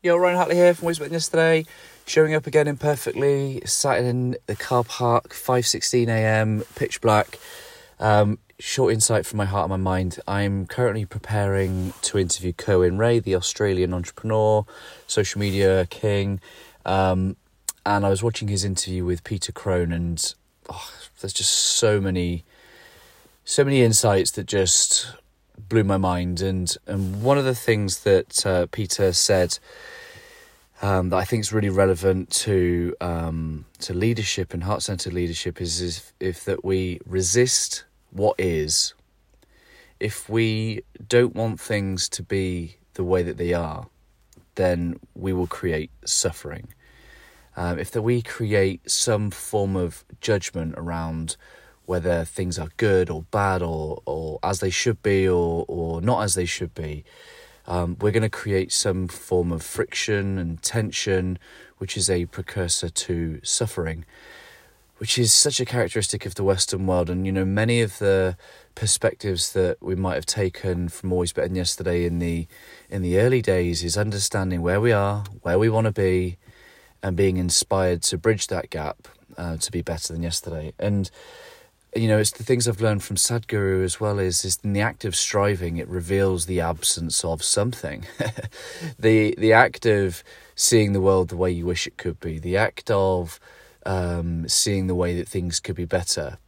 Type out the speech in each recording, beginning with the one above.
Yo, Ryan Hartley here from Always Yesterday, showing up again imperfectly, sat in the car park, 5.16am, pitch black. Um, short insight from my heart and my mind. I'm currently preparing to interview Cohen Ray, the Australian entrepreneur, social media king. Um, and I was watching his interview with Peter Crone and oh, there's just so many, so many insights that just blew my mind. And and one of the things that uh, Peter said um, that I think is really relevant to um, to leadership and heart centered leadership is, is if that we resist what is. If we don't want things to be the way that they are, then we will create suffering. Um, if that we create some form of judgment around whether things are good or bad or, or as they should be or, or not as they should be, um, we're going to create some form of friction and tension, which is a precursor to suffering, which is such a characteristic of the Western world. And, you know, many of the perspectives that we might have taken from Always Better Than Yesterday in the, in the early days is understanding where we are, where we want to be, and being inspired to bridge that gap uh, to be better than yesterday. And you know, it's the things I've learned from Sadhguru as well is, is in the act of striving, it reveals the absence of something. the the act of seeing the world the way you wish it could be, the act of um, seeing the way that things could be better,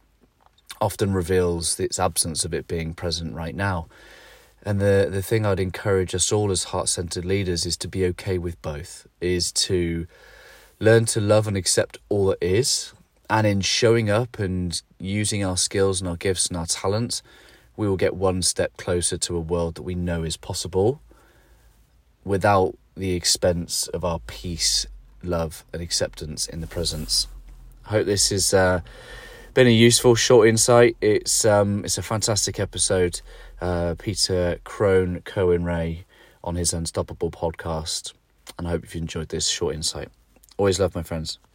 often reveals its absence of it being present right now. And the the thing I'd encourage us all as heart centered leaders is to be okay with both, is to learn to love and accept all that is and in showing up and using our skills and our gifts and our talents, we will get one step closer to a world that we know is possible without the expense of our peace, love, and acceptance in the presence. I hope this has uh, been a useful short insight. It's um, it's a fantastic episode. Uh, Peter Crone, Cohen Ray on his Unstoppable podcast, and I hope you've enjoyed this short insight. Always love my friends.